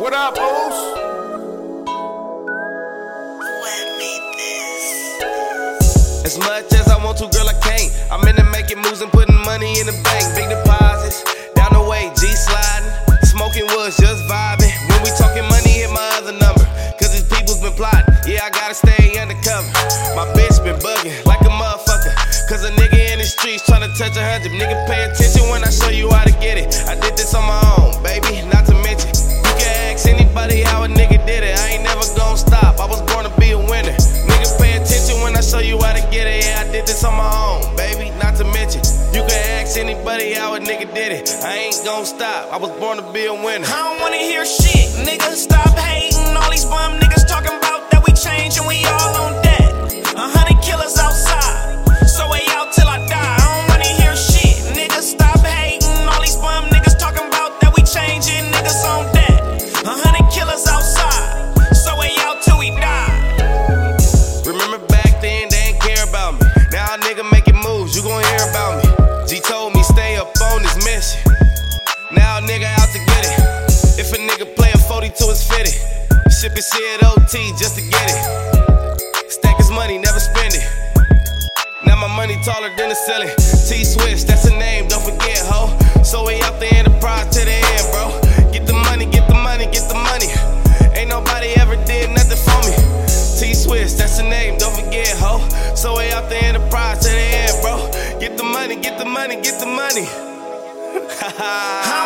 What up, Oos? As much as I want to, girl, I can't. I'm in the making moves and putting money in the bank. Big deposits, down the way, G sliding. Smoking woods, just vibing. When we talking money, hit my other number. Cause these people's been plotting. Yeah, I gotta stay undercover. My bitch been bugging like a motherfucker. Cause a nigga in the streets trying to touch a hundred. Nigga, pay attention when I show you how to get it. I did this on my own, baby, anybody how a nigga did it. I ain't gonna stop. I was born to be a winner. I don't wanna hear shit, nigga. Stop hating. All If a nigga play a 40 to his fitted, ship his shit OT just to get it. Stack his money, never spend it. Now my money taller than the ceiling. T Swish, that's a name, don't forget, ho. So we out the enterprise to the end, bro. Get the money, get the money, get the money. Ain't nobody ever did nothing for me. T Swish, that's the name, don't forget, ho. So we out the enterprise to the end, bro. Get the money, get the money, get the money. Hear shit.